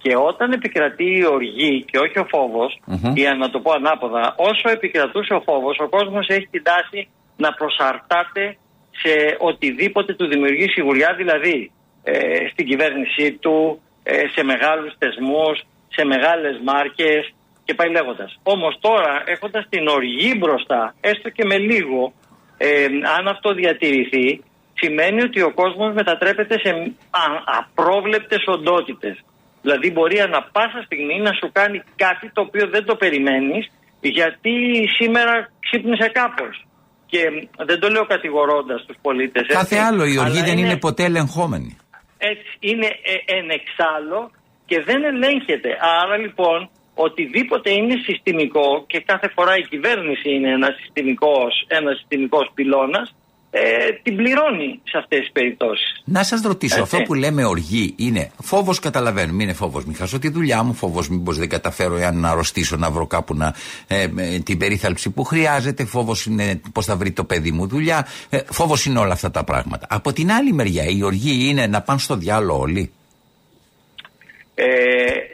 Και όταν επικρατεί η οργή και όχι ο φόβος, Μμμ. ή να το πω ανάποδα, όσο επικρατούσε ο φόβος, ο κόσμος έχει την τάση να προσαρτάται σε οτιδήποτε του δημιουργεί σιγουριά, δηλαδή ε, στην κυβέρνησή του, ε, σε μεγάλους θεσμούς, σε μεγάλες μάρκες και πάει λέγοντας. Όμως τώρα έχοντας την οργή μπροστά, έστω και με λίγο, ε, αν αυτό διατηρηθεί, σημαίνει ότι ο κόσμος μετατρέπεται σε α- απρόβλεπτες οντότητες. Δηλαδή μπορεί ανα πάσα στιγμή να σου κάνει κάτι το οποίο δεν το περιμένεις γιατί σήμερα ξύπνησε κάπως. Και δεν το λέω κατηγορώντας τους πολίτες. κάθε έτσι, άλλο, η οργή αλλά δεν είναι ποτέ ελεγχόμενη. έτσι, είναι ε, εν εξάλλου και δεν ελέγχεται. Άρα λοιπόν οτιδήποτε είναι συστημικό και κάθε φορά η κυβέρνηση είναι ένα συστημικός, ένας συστημικός πυλώνας ε, την πληρώνει σε αυτές τις περιπτώσεις. Να σας ρωτήσω, Έτσι. αυτό που λέμε οργή είναι φόβος, καταλαβαίνουμε. Είναι φόβος μην χάσω τη δουλειά μου, φόβος μήπως δεν καταφέρω εάν να αρρωστήσω να βρω κάπου να, ε, ε, την περίθαλψη που χρειάζεται. Φόβος είναι πώς θα βρει το παιδί μου δουλειά. Ε, φόβος είναι όλα αυτά τα πράγματα. Από την άλλη μεριά, η οργή είναι να πάνε στο διάλογο όλοι; Ε,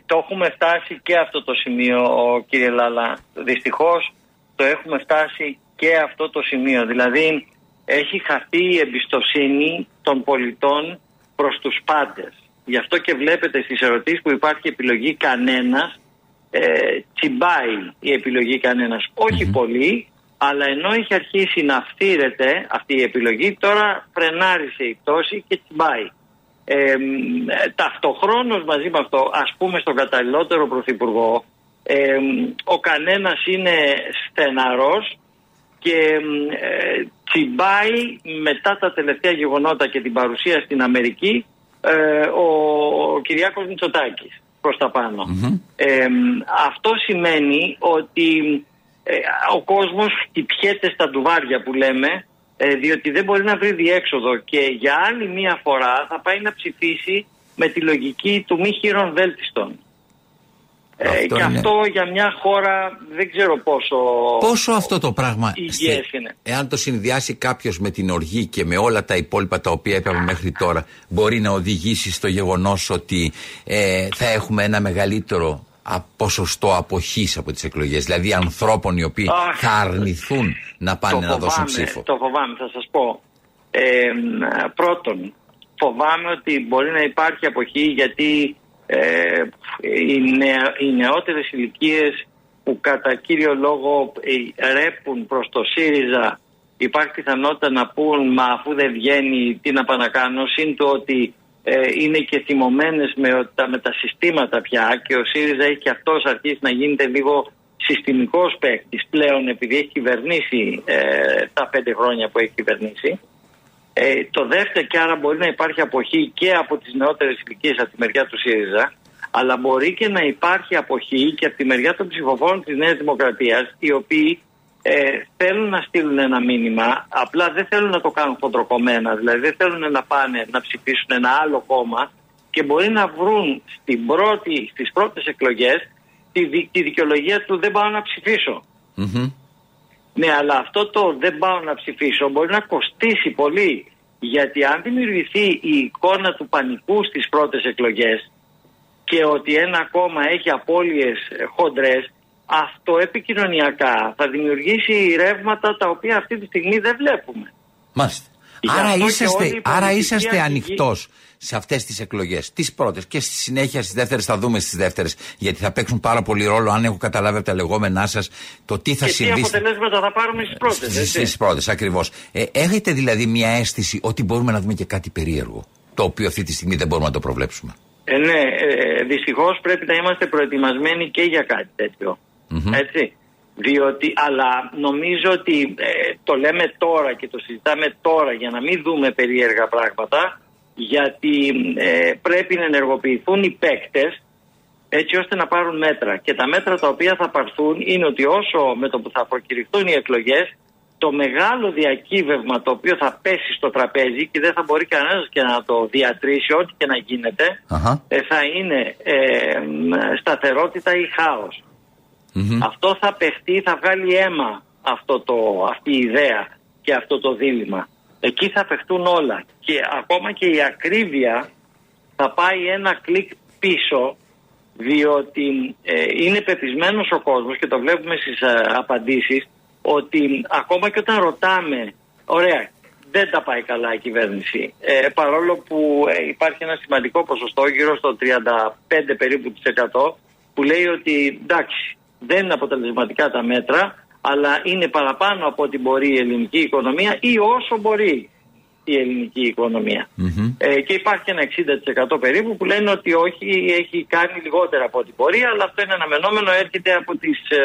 το έχουμε φτάσει και αυτό το σημείο, κύριε Λάλα. Δυστυχώς το έχουμε φτάσει και αυτό το σημείο. Δηλαδή έχει χαθεί η εμπιστοσύνη των πολιτών προς τους πάντες. Γι' αυτό και βλέπετε στις ερωτήσεις που υπάρχει επιλογή κανένας, ε, τσιμπάει η επιλογή κανένας. Όχι πολύ, αλλά ενώ έχει αρχίσει να φτύρεται αυτή η επιλογή, τώρα φρενάρισε η πτώση και τσιμπάει. Ε, μ, ε, ταυτοχρόνως μαζί με αυτό, ας πούμε στον καταλληλότερο πρωθυπουργό, ε, μ, ο κανένας είναι στεναρός και μ, ε, τσιμπάει μετά τα τελευταία γεγονότα και την παρουσία στην Αμερική ε, ο, ο Κυριάκος Μητσοτάκης προς τα πάνω. Ε, μ, αυτό σημαίνει ότι ε, ο κόσμος χτυπιέται στα ντουβάρια που λέμε ε, διότι δεν μπορεί να βρει διέξοδο και για άλλη μία φορά θα πάει να ψηφίσει με τη λογική του μη χείρων βέλτιστων. Ε, Αυτό και είναι. αυτό για μια χώρα δεν ξέρω πόσο... Πόσο αυτό το πράγμα, υγιές στε- είναι. εάν το συνδυάσει κάποιος με την οργή και με όλα τα υπόλοιπα τα οποία είπαμε μέχρι τώρα, μπορεί να οδηγήσει στο γεγονός ότι ε, θα έχουμε ένα μεγαλύτερο α, ποσοστό αποχής από τις εκλογές Δηλαδή ανθρώπων οι οποίοι Αχ, θα αρνηθούν να πάνε το να δώσουν φοβάμαι, ψήφο. Το φοβάμαι, θα σας πω. Ε, μ, πρώτον, φοβάμαι ότι μπορεί να υπάρχει αποχή γιατί ε, οι, νεα, οι νεότερες ηλικίες που κατά κύριο λόγο ε, ρέπουν προς το ΣΥΡΙΖΑ υπάρχει πιθανότητα να πούν μα αφού δεν βγαίνει τι να πάω να κάνω σύν το ότι ε, είναι και θυμωμένες με τα, με τα συστήματα πια και ο ΣΥΡΙΖΑ έχει και αυτός αρχίσει να γίνεται λίγο συστημικός παίκτης πλέον επειδή έχει κυβερνήσει ε, τα πέντε χρόνια που έχει κυβερνήσει Ε, το δεύτερο και άρα μπορεί να υπάρχει αποχή και από τις νεότερες ηλικίες από τη μεριά του ΣΥΡΙΖΑ αλλά μπορεί και να υπάρχει αποχή και από τη μεριά των ψηφοφόρων της Νέας Δημοκρατίας οι οποίοι ε, θέλουν να στείλουν ένα μήνυμα απλά δεν θέλουν να το κάνουν χοντροκομμένα δηλαδή δεν θέλουν να πάνε να ψηφίσουν ένα άλλο κόμμα και μπορεί να βρουν στην πρώτη, στις πρώτες εκλογές τη, τη δικαιολογία του δεν πάω να ψηφισω Ναι, αλλά αυτό το δεν πάω να ψηφίσω μπορεί να κοστίσει πολύ. Γιατί αν δημιουργηθεί η εικόνα του πανικού στις πρώτες εκλογές και ότι ένα κόμμα έχει απώλειες χοντρές, αυτό επικοινωνιακά θα δημιουργήσει ρεύματα τα οποία αυτή τη στιγμή δεν βλέπουμε. Μάλιστα. Άρα είσαστε, άρα είσαστε ανοιχτός σε αυτές τις εκλογές. Τις πρώτες και στη συνέχεια στις δεύτερες θα δούμε στις δεύτερες. Γιατί θα παίξουν πάρα πολύ ρόλο, αν έχω καταλάβει από τα λεγόμενά σας, το τι θα και συμβεί. Τι αποτελέσματα θα πάρουμε στις πρώτες. Στις πρώτες, ακριβώς. Ε, έχετε δηλαδή μια αίσθηση ότι μπορούμε να δούμε και κάτι περίεργο. Το οποίο αυτή τη στιγμή δεν μπορούμε να το προβλέψουμε; Ε, ναι, ε, δυστυχώς πρέπει να είμαστε προετοιμασμένοι και για κάτι Έτσι. Διότι, αλλά νομίζω ότι ε, το λέμε τώρα και το συζητάμε τώρα για να μην δούμε περίεργα πράγματα γιατί ε, πρέπει να ενεργοποιηθούν οι παίκτες έτσι ώστε να πάρουν μέτρα. Και τα μέτρα τα οποία θα πάρθουν είναι ότι όσο με το που θα προκηρυχθούν οι εκλογές το μεγάλο διακύβευμα το οποίο θα πέσει στο τραπέζι και δεν θα μπορεί κανένας και να το διατρήσει ό,τι και να γινεται ε, θα είναι ε, σταθερότητα ή χαος Αυτό θα παιχτεί, θα βγάλει αίμα αυτό το, αυτή η ιδέα και αυτό το δίλημα. Εκεί θα παιχτούν όλα. Και ακόμα και η ακρίβεια θα πάει ένα κλικ πίσω διότι ε, είναι πεπισμένος ο κόσμος και το βλέπουμε στις ε, απαντήσεις ότι ακόμα και όταν ρωτάμε ωραία δεν τα πάει καλά η κυβέρνηση ε, παρόλο που ε, υπάρχει ένα σημαντικό ποσοστό γύρω στο 35 περίπου της 100 που λέει ότι εντάξει δεν είναι αποτελεσματικά τα μέτρα αλλά είναι παραπάνω από ό,τι μπορεί η ελληνική οικονομία ή όσο μπορεί η ελληνική Ε, και υπάρχει ένα 60% περίπου που λένε ότι όχι, έχει κάνει λιγότερα από ό,τι μπορεί, αλλά αυτό είναι αναμενόμενο, έρχεται από, τις, ε,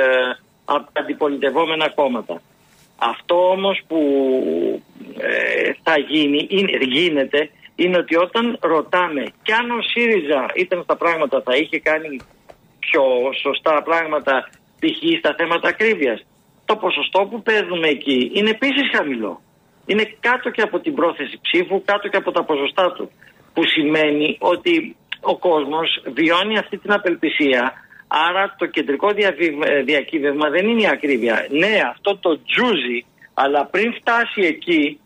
από τα αντιπολιτευόμενα κόμματα. Αυτό όμως που ε, θα γίνει, είναι, γίνεται, είναι ότι όταν ρωτάμε κι αν ο ΣΥΡΙΖΑ ήταν στα πράγματα θα είχε κάνει πιο σωστά πράγματα π.χ. στα θέματα ακρίβειας το ποσοστό που παίρνουμε εκεί είναι επίσης χαμηλό. Είναι κάτω και από την πρόθεση ψήφου, κάτω και από τα ποσοστά του. Που σημαίνει ότι ο κόσμος βιώνει αυτή την απελπισία. Άρα το κεντρικό ε, διακύβευμα δεν είναι η ακρίβεια. Ναι, αυτό το τζούζι, αλλά πριν φτάσει εκεί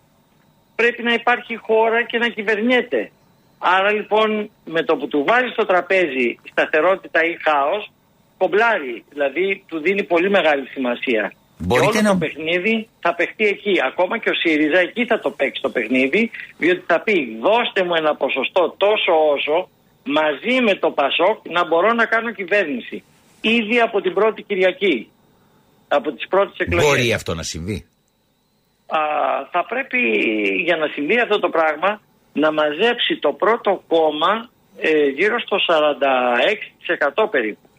πρέπει να υπάρχει χώρα και να κυβερνιέται. Άρα λοιπόν με το που του βάζεις στο τραπέζι σταθερότητα ή χάος, κομπλάρει, δηλαδή του δίνει πολύ μεγάλη σημασία. Μπορείτε και όλο να... το παιχνίδι θα παιχτεί εκεί. Ακόμα και ο ΣΥΡΙΖΑ εκεί θα το παίξει το παιχνίδι, διότι θα πει δώστε μου ένα ποσοστό τόσο όσο μαζί με το ΠΑΣΟΚ να μπορώ να κάνω κυβέρνηση. Ήδη από την πρώτη Κυριακή. Από τις πρώτες εκλογές. Μπορεί αυτό να συμβεί. Α, θα πρέπει για να συμβεί αυτό το πράγμα να μαζέψει το πρώτο κόμμα ε, γύρω στο 46% περίπου.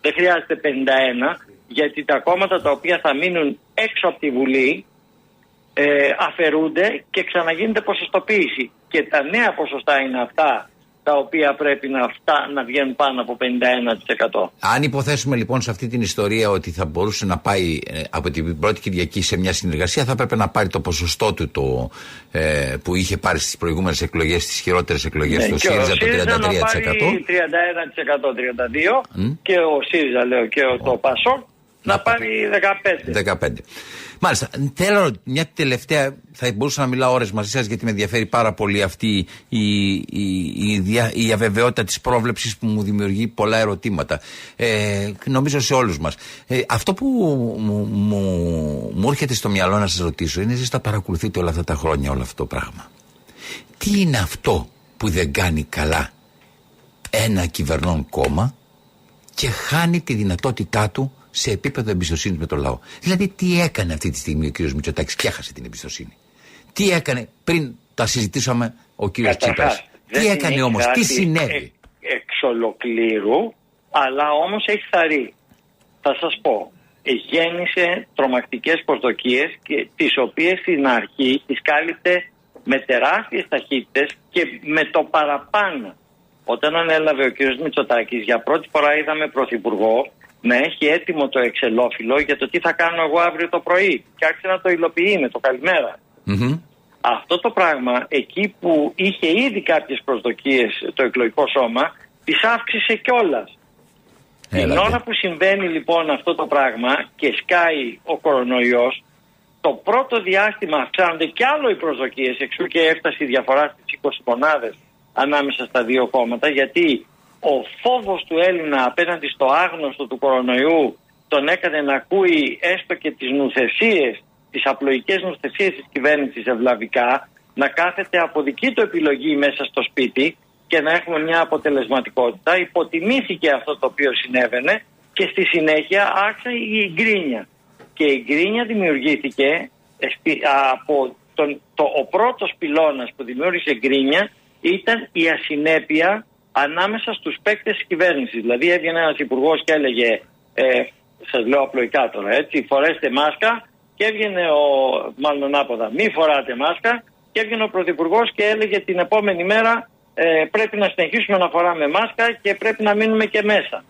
Δεν χρειάζεται 51 γιατί τα κόμματα τα οποία θα μείνουν έξω από τη Βουλή ε, αφαιρούνται και ξαναγίνεται ποσοστοποίηση. Και τα νέα ποσοστά είναι αυτά τα οποία πρέπει να, φτά, να βγαίνουν πάνω από 51%. Αν υποθέσουμε λοιπόν σε αυτή την ιστορία ότι θα μπορούσε να πάει ε, από την πρώτη Κυριακή σε μια συνεργασία, θα έπρεπε να πάρει το ποσοστό του το, ε, που είχε πάρει στις προηγούμενες εκλογές, στις χειρότερες εκλογές ναι, του ΣΥΡΙΖΑ, το 33%. Να πάρει 31% 32% και ο ΣΥΡΙΖΑ λέω και ο, το ΠΑΣΟΚ να πάρει 15. 15. Μάλιστα. Θέλω μια τελευταία. Θα μπορούσα να μιλάω ώρες μαζί σας γιατί με ενδιαφέρει πάρα πολύ αυτή η, η, η, η αβεβαιότητα της πρόβλεψης που μου δημιουργεί πολλά ερωτήματα. Ε, νομίζω σε όλους μας. Ε, αυτό που μου, μου, μου έρχεται στο μυαλό να σας ρωτήσω είναι εσείς τα παρακολουθείτε όλα αυτά τα χρόνια όλο αυτό το πράγμα. Τι είναι αυτό που δεν κάνει καλά ένα κυβερνών κόμμα και χάνει τη δυνατότητά του σε επίπεδο εμπιστοσύνης με τον λαό. Δηλαδή, τι έκανε αυτή τη στιγμή ο κ. Μητσοτάκης; Και έχασε την εμπιστοσύνη. Τι έκανε πριν τα συζητήσαμε ο κ. Τσίπρας; Τι έκανε όμως, τι συνέβη; Εξ ολοκλήρου, αλλά όμως έχει θαρεί. Θα σας πω. Γέννησε τρομακτικές προσδοκίες, τις οποίες στην αρχή τις κάλυπτε με τεράστιες ταχύτητες και με το παραπάνω. Όταν ανέλαβε ο κ. Μητσοτάκης για πρώτη φορά είδαμε πρωθυπουργό να έχει έτοιμο το εξελόφυλλο για το τι θα κάνω εγώ αύριο το πρωί. Και άρχισε να το υλοποιεί με το καλημερα Αυτό το πράγμα εκεί που είχε ήδη κάποιες προσδοκίες το εκλογικό σώμα τις αύξησε κιόλας. Την ώρα που συμβαίνει λοιπόν αυτό το πράγμα και σκάει ο κορονοϊός το πρώτο διάστημα αυξάνονται κι άλλο οι προσδοκίες εξού και έφτασε η διαφορά στις 20 μονάδες ανάμεσα στα δύο κόμματα γιατί ο φόβος του Έλληνα απέναντι στο άγνωστο του κορονοϊού τον έκανε να ακούει έστω και τις νουθεσίες, τις απλοϊκές νουθεσίες της κυβέρνησης ευλαβικά, να κάθεται από δική του επιλογή μέσα στο σπίτι και να έχουμε μια αποτελεσματικότητα. Υποτιμήθηκε αυτό το οποίο συνέβαινε και στη συνέχεια άρχισε η γκρίνια. Και η γκρίνια δημιουργήθηκε από τον, το, ο πρώτος πυλώνας που δημιούργησε γκρίνια ήταν η ασυνέπεια ανάμεσα στους παίκτες της κυβέρνησης. Δηλαδή έβγαινε ένας υπουργός και έλεγε, ε, σας λέω απλοϊκά τώρα έτσι, φορέστε μάσκα και έβγαινε ο, μάλλον άποδα, μη φοράτε μάσκα και έβγαινε ο πρωθυπουργός και έλεγε την επόμενη μέρα ε, πρέπει να συνεχίσουμε να φοράμε μάσκα και πρέπει να μείνουμε και μέσα.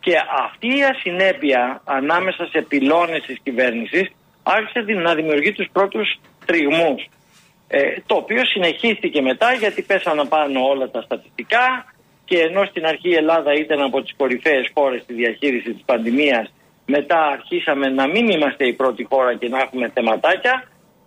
Και αυτή η ασυνέπεια ανάμεσα σε πυλώνες της κυβέρνησης άρχισε να δημιουργεί τους πρώτους τριγμούς. Ε, το οποίο συνεχίστηκε μετά γιατί πέσανε πάνω όλα τα στατιστικά και ενώ στην αρχή η Ελλάδα ήταν από τις κορυφαίες χώρες στη διαχείριση της πανδημίας μετά αρχίσαμε να μην είμαστε η πρώτη χώρα και να έχουμε θεματάκια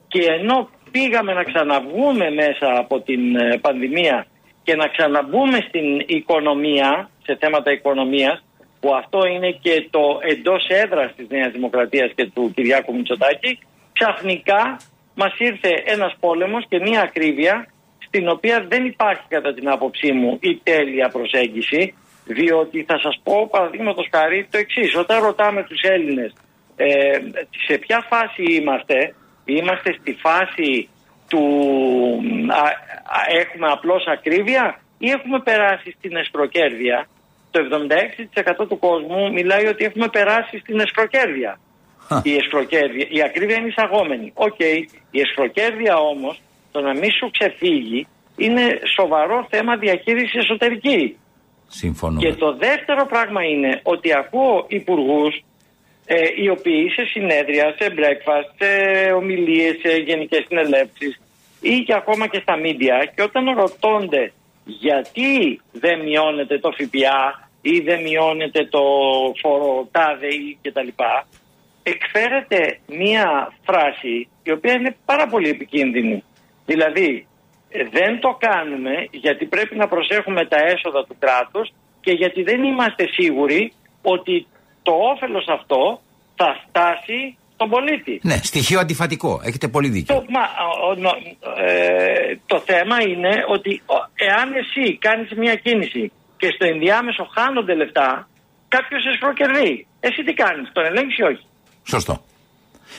και ενώ πήγαμε να ξαναβγούμε μέσα από την ε, πανδημία και να ξαναμπούμε στην οικονομία, σε θέματα οικονομίας που αυτό είναι και το εντός έδρας της Νέας Δημοκρατίας και του Κυριάκου Μητσοτάκη ξαφνικά μας ήρθε ένας πόλεμος και μια ακρίβεια στην οποία δεν υπάρχει κατά την άποψή μου η τέλεια προσέγγιση διότι θα σας πω παραδείγματος χάρη το εξής. Όταν ρωτάμε τους Έλληνες ε, σε ποια φάση είμαστε, είμαστε στη φάση του έχουμε απλώς ακρίβεια ή έχουμε περάσει στην αισχροκέρδεια. Το 76% του κόσμου μιλάει ότι έχουμε περάσει στην αισχροκέρδεια. Η αισχροκέρδεια. Η ακρίβεια είναι εισαγόμενη. Οκ, η αισχροκέρδεια όμως, το να μην σου ξεφύγει, είναι σοβαρό θέμα διαχείρισης εσωτερική. Συμφωνώ. Και το δεύτερο πράγμα είναι ότι ακούω υπουργούς ε, οι οποίοι σε συνέδρια, σε breakfast, σε ομιλίες, σε γενικές συνελεύσεις ή και ακόμα και στα μίντια και όταν ρωτώνται γιατί δεν μειώνεται το ΦΠΑ ή δεν μειώνεται το φόρο τάδε ή κτλ εκφέρεται μία φράση η οποία είναι πάρα πολύ επικίνδυνη. Δηλαδή, ε, δεν το κάνουμε γιατί πρέπει να προσέχουμε τα έσοδα του κράτους και γιατί δεν είμαστε σίγουροι ότι το όφελος αυτό θα φτάσει στον πολίτη. Ναι, στοιχείο αντιφατικό. Έχετε πολύ δίκιο. Το, μα, ε, το θέμα είναι ότι εάν εσύ κάνεις μια κίνηση και στο ενδιάμεσο χάνονται λεφτά, κάποιος εσχροκερδεί. Εσύ τι κάνεις, τον ελέγχεις ή όχι; Σωστό.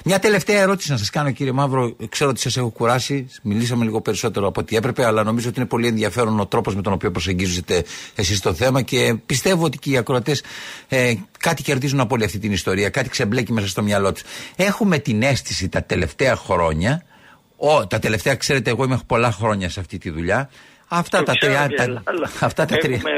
Μια τελευταία ερώτηση να σας κάνω, κύριε Μαύρο. Ξέρω ότι σας έχω κουράσει. Μιλήσαμε λίγο περισσότερο από ό,τι έπρεπε, αλλά νομίζω ότι είναι πολύ ενδιαφέρον ο τρόπος με τον οποίο προσεγγίζετε εσείς το θέμα και πιστεύω ότι και οι ακροατές ε, κάτι κερδίζουν από όλη αυτή την ιστορία, κάτι ξεμπλέκει μέσα στο μυαλό τους. Έχουμε την αίσθηση τα τελευταία χρόνια, ο, τα τελευταία, ξέρετε, εγώ είμαι πολλά χρόνια σε αυτή τη δουλειά, Αυτά τα, 30, αυτά τα τρία. Έχουμε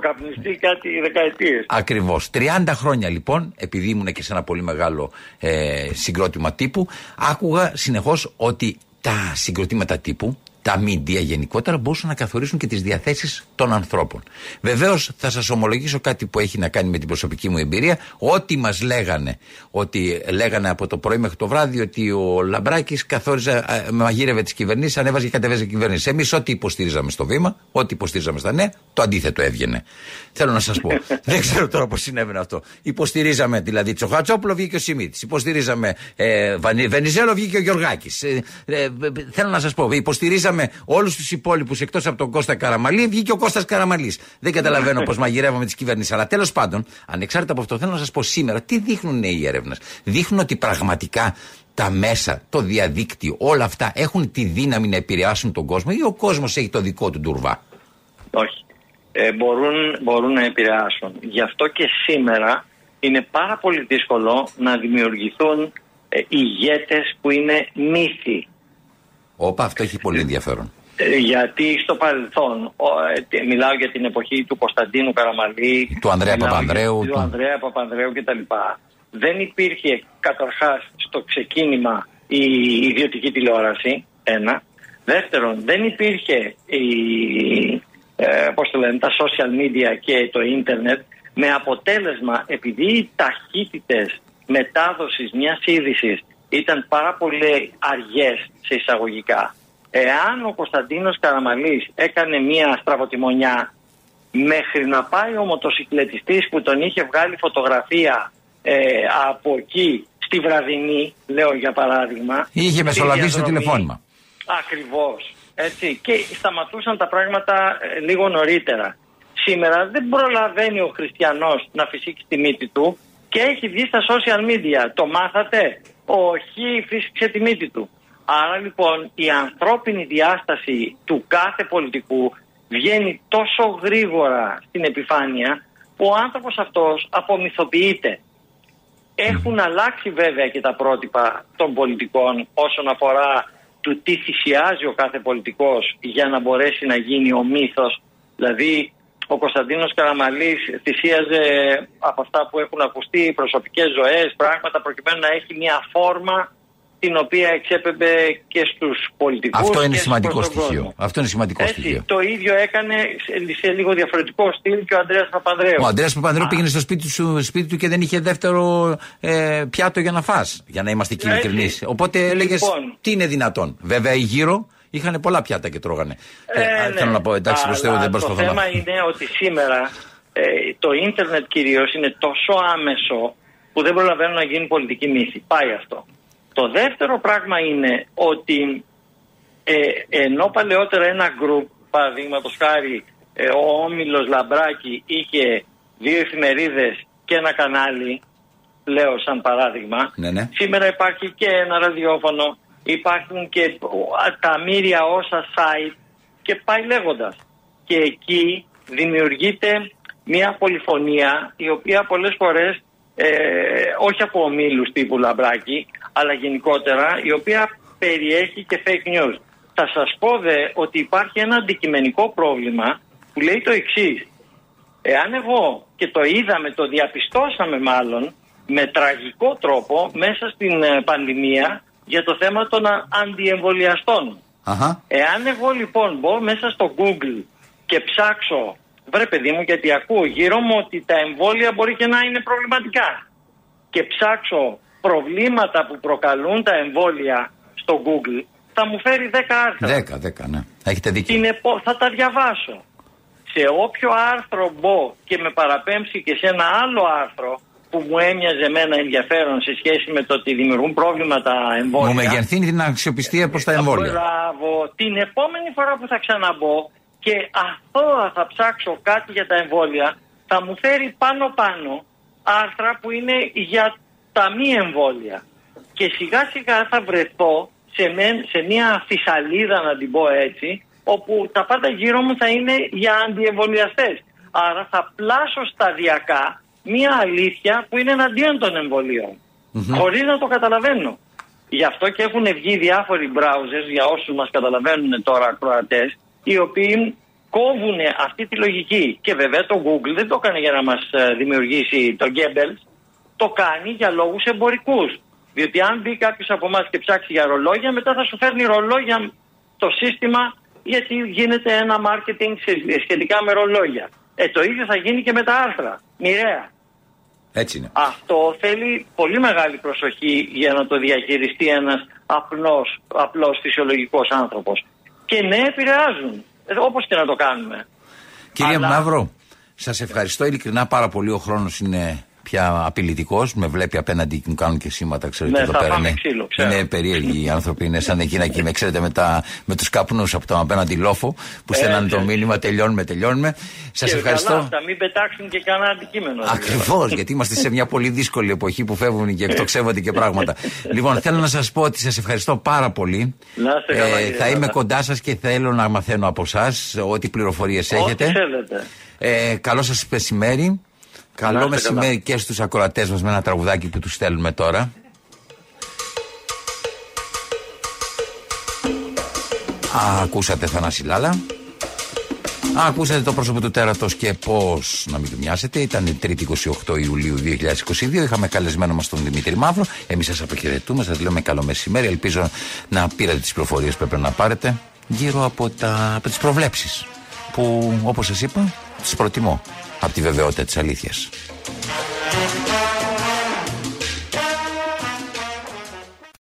καπνιστεί κάτι δεκαετίες. Ακριβώς. 30 χρόνια λοιπόν, επειδή ήμουν και σε ένα πολύ μεγάλο ε, συγκρότημα τύπου, άκουγα συνεχώς ότι τα συγκροτήματα τύπου τα μίντια γενικότερα μπορούσαν να καθορίσουν και τις διαθέσεις των ανθρώπων. Βεβαίως θα σας ομολογήσω κάτι που έχει να κάνει με την προσωπική μου εμπειρία. Ό,τι μας λέγανε, ότι λέγανε από το πρωί μέχρι το βράδυ ότι ο Λαμπράκης καθόριζε, μαγείρευε τις κυβερνήσεις, ανέβαζε και κατεβέζε κυβέρνηση. Εμείς ό,τι υποστήριζαμε στο βήμα, ό,τι υποστήριζαμε στα νέα, το αντίθετο έβγαινε. Θέλω να σας πω. Δεν ξέρω τώρα πώς συνέβαινε αυτό. Υποστηρίζαμε δηλαδή Τσοχατσόπουλο βγήκε ο Σιμίτης. Υποστηρίζαμε ε, Βενιζέλο βγήκε ο Γιωργάκης. Ε, ε, θέλω να σας πω, υποστηρίζαμε Είχαμε όλους τους υπόλοιπους εκτός από τον Κώστα Καραμαλή, βγήκε ο Κώστας Καραμαλής. Δεν καταλαβαίνω πώς μαγειρεύαμε τις κυβερνήσεις. Αλλά τέλος πάντων, ανεξάρτητα από αυτό, θέλω να σας πω σήμερα τι δείχνουν οι έρευνες. Δείχνουν ότι πραγματικά τα μέσα, το διαδίκτυο, όλα αυτά έχουν τη δύναμη να επηρεάσουν τον κόσμο ή ο κόσμος έχει το δικό του τουρβά. Όχι. Ε, μπορούν, μπορούν να επηρεάσουν. Γι' αυτό και σήμερα είναι πάρα πολύ δύσκολο να δημιουργηθούν ε, ηγέτες που είναι μύθοι Όπα, αυτό έχει πολύ ενδιαφέρον. Ε, γιατί στο παρελθόν, ε, μιλάω για την εποχή του Κωνσταντίνου Καραμαλή, του Ανδρέα Παπανδρέου, του, του Ανδρέα Παπανδρέου κτλ. Δεν υπήρχε καταρχάς στο ξεκίνημα η ιδιωτική τηλεόραση, ένα. Δεύτερον, δεν υπήρχε η, ε, πώς το λένε, τα social media και το ίντερνετ με αποτέλεσμα επειδή οι ταχύτητες μετάδοσης μιας είδησης ήταν πάρα πολύ αργές σε εισαγωγικά. Εάν ο Κωνσταντίνος Καραμαλής έκανε μια στραβοτημονιά μέχρι να πάει ο μοτοσυκλετιστής που τον είχε βγάλει φωτογραφία ε, από εκεί στη βραδινή, λέω για παράδειγμα. Είχε μεσολαβήσει το τηλεφώνημα. Ακριβώς. Έτσι. Και σταματούσαν τα πράγματα ε, λίγο νωρίτερα. Σήμερα δεν προλαβαίνει ο χριστιανός να φυσήξει τη μύτη του και έχει δει στα social media. Το μάθατε; Όχι, φύσηξε τη μύτη του. Άρα λοιπόν η ανθρώπινη διάσταση του κάθε πολιτικού βγαίνει τόσο γρήγορα στην επιφάνεια που ο άνθρωπος αυτός απομυθοποιείται. Έχουν αλλάξει βέβαια και τα πρότυπα των πολιτικών όσον αφορά του τι θυσιάζει ο κάθε πολιτικός για να μπορέσει να γίνει ο μύθος. Δηλαδή ο Κωνσταντίνος Καραμαλής θυσίαζε από αυτά που έχουν ακουστεί προσωπικές ζωές, πράγματα προκειμένου να έχει μια φόρμα την οποία εξέπεμπε και στους πολιτικούς. Αυτό είναι σημαντικό στοιχείο. Αυτό είναι σημαντικό Έτσι, στοιχείο. Το ίδιο έκανε σε, λίγο διαφορετικό στυλ και ο Αντρέα Παπανδρέου. Ο Αντρέα Παπανδρέου πήγαινε στο σπίτι του, σπίτι του και δεν είχε δεύτερο ε, πιάτο για να φας, Για να είμαστε και ειλικρινείς. Οπότε έλεγες λοιπόν. τι είναι δυνατόν. Βέβαια, οι γύρω είχαν πολλά πιάτα και τρώγανε. Ε, ε, ναι. Θέλω να πω, εντάξει, προ Θεού δεν προσπαθώ Το θέμα είναι ότι σήμερα ε, το ίντερνετ κυρίως είναι τόσο άμεσο που δεν προλαβαίνουν να γίνει πολιτική μύθη. Πάει αυτό. Το δεύτερο πράγμα είναι ότι ε, ενώ παλαιότερα ένα γκρουπ, παραδείγματος χάρη ε, ο Όμιλος Λαμπράκη είχε δύο εφημερίδες και ένα κανάλι, λέω σαν παράδειγμα, ναι, ναι. σήμερα υπάρχει και ένα ραδιόφωνο, υπάρχουν και τα μύρια όσα site και πάει λέγοντας. Και εκεί δημιουργείται μια πολυφωνία η οποία πολλές φορές ε, όχι από ομίλους τύπου Λαμπράκη αλλά γενικότερα η οποία περιέχει και fake news. Θα σας πω δε ότι υπάρχει ένα αντικειμενικό πρόβλημα που λέει το εξής. Εάν εγώ και το είδαμε, το διαπιστώσαμε μάλλον με τραγικό τρόπο μέσα στην ε, πανδημία για το θέμα των αντιεμβολιαστών. Εάν εγώ λοιπόν μπω μέσα στο Google και ψάξω, βρε παιδί μου γιατί ακούω γύρω μου ότι τα εμβόλια μπορεί και να είναι προβληματικά και ψάξω προβλήματα που προκαλούν τα εμβόλια στο Google θα μου φέρει 10 άρθρα. 10, 10, ναι. Έχετε δίκιο. θα τα διαβάσω. Σε όποιο άρθρο μπω και με παραπέμψει και σε ένα άλλο άρθρο που μου έμοιαζε εμένα ενδιαφέρον σε σχέση με το ότι δημιουργούν πρόβλήματα εμβόλια. Μου μεγενθύνει την αξιοπιστία προς τα εμβόλια. Μπράβο. Την επόμενη φορά που θα ξαναμπω και αυτό θα ψάξω κάτι για τα εμβόλια θα μου φέρει πάνω-πάνω άρθρα που είναι για τα μη εμβόλια. Και σιγά σιγά θα βρεθώ σε, σε μια φυσαλίδα να την πω έτσι, όπου τα πάντα γύρω μου θα είναι για αντιεμβολιαστές. Άρα θα πλάσω σταδιακά μια αλήθεια που είναι εναντίον των εμβολίων. Mm-hmm. Χωρίς να το καταλαβαίνω. Γι' αυτό και έχουν βγει διάφοροι browsers, για όσους μας καταλαβαίνουν τώρα ακροατές, οι οποίοι κόβουν αυτή τη λογική. Και βέβαια το Google δεν το έκανε για να μας ε, δημιουργήσει το Goebbels, το κάνει για λόγους εμπορικούς. Διότι αν μπει κάποιος από εμάς και ψάξει για ρολόγια, μετά θα σου φέρνει ρολόγια το σύστημα γιατί γίνεται ένα marketing σχετικά με ρολόγια. Ε, το ίδιο θα γίνει και με τα άρθρα. Μοιραία. Έτσι είναι. Αυτό θέλει πολύ μεγάλη προσοχή για να το διαχειριστεί ένας απλός, απλός φυσιολογικός άνθρωπος. Και ναι, επηρεάζουν. Ε, όπως και να το κάνουμε. Κυρία Αλλά... Μαύρο, σας ευχαριστώ ειλικρινά πάρα πολύ. Ο χρόνος είναι πια απειλητικός, με βλέπει απέναντι μου κάνουν και σήματα, ξέρετε ναι, εδώ πέρα. Ναι, ξύλο, είναι περίεργοι οι άνθρωποι, είναι σαν εκείνα εκεί, με ξέρετε, με, με τους καπνούς από τον απέναντι λόφο που στέλνανε το μήνυμα, τελειώνουμε, τελειώνουμε. Σας ευχαριστώ. Καλά, μην πετάξουν και κανένα αντικείμενο. Ακριβώς, γιατί είμαστε σε μια πολύ δύσκολη εποχή που φεύγουν και εκτοξεύονται και πράγματα. λοιπόν, θέλω να σας πω ότι σας ευχαριστώ πάρα πολύ. Να ε, θα είμαι κοντά σας και θέλω να μαθαίνω από εσά ό,τι πληροφορίες έχετε. Ε, καλό σας μεσημέρι. Καλό μεσημέρι και στους ακροατές μας με ένα τραγουδάκι που τους στέλνουμε τώρα. Α, ακούσατε Θανάση Λάλα. Α, ακούσατε το πρόσωπο του τέρατος και πώς να μην του μοιάσετε. Ήταν η 3η 28 Ιουλίου 2022. Είχαμε καλεσμένο μας τον Δημήτρη Μαύρο. Εμείς σας αποχαιρετούμε, σας λέμε καλό μεσημέρι. Ελπίζω να πήρατε τις πληροφορίε που έπρεπε να πάρετε γύρω από, τα, από τις προβλέψεις. Που όπως σας είπα, τις προτιμώ από τη βεβαιότητα της αλήθειας.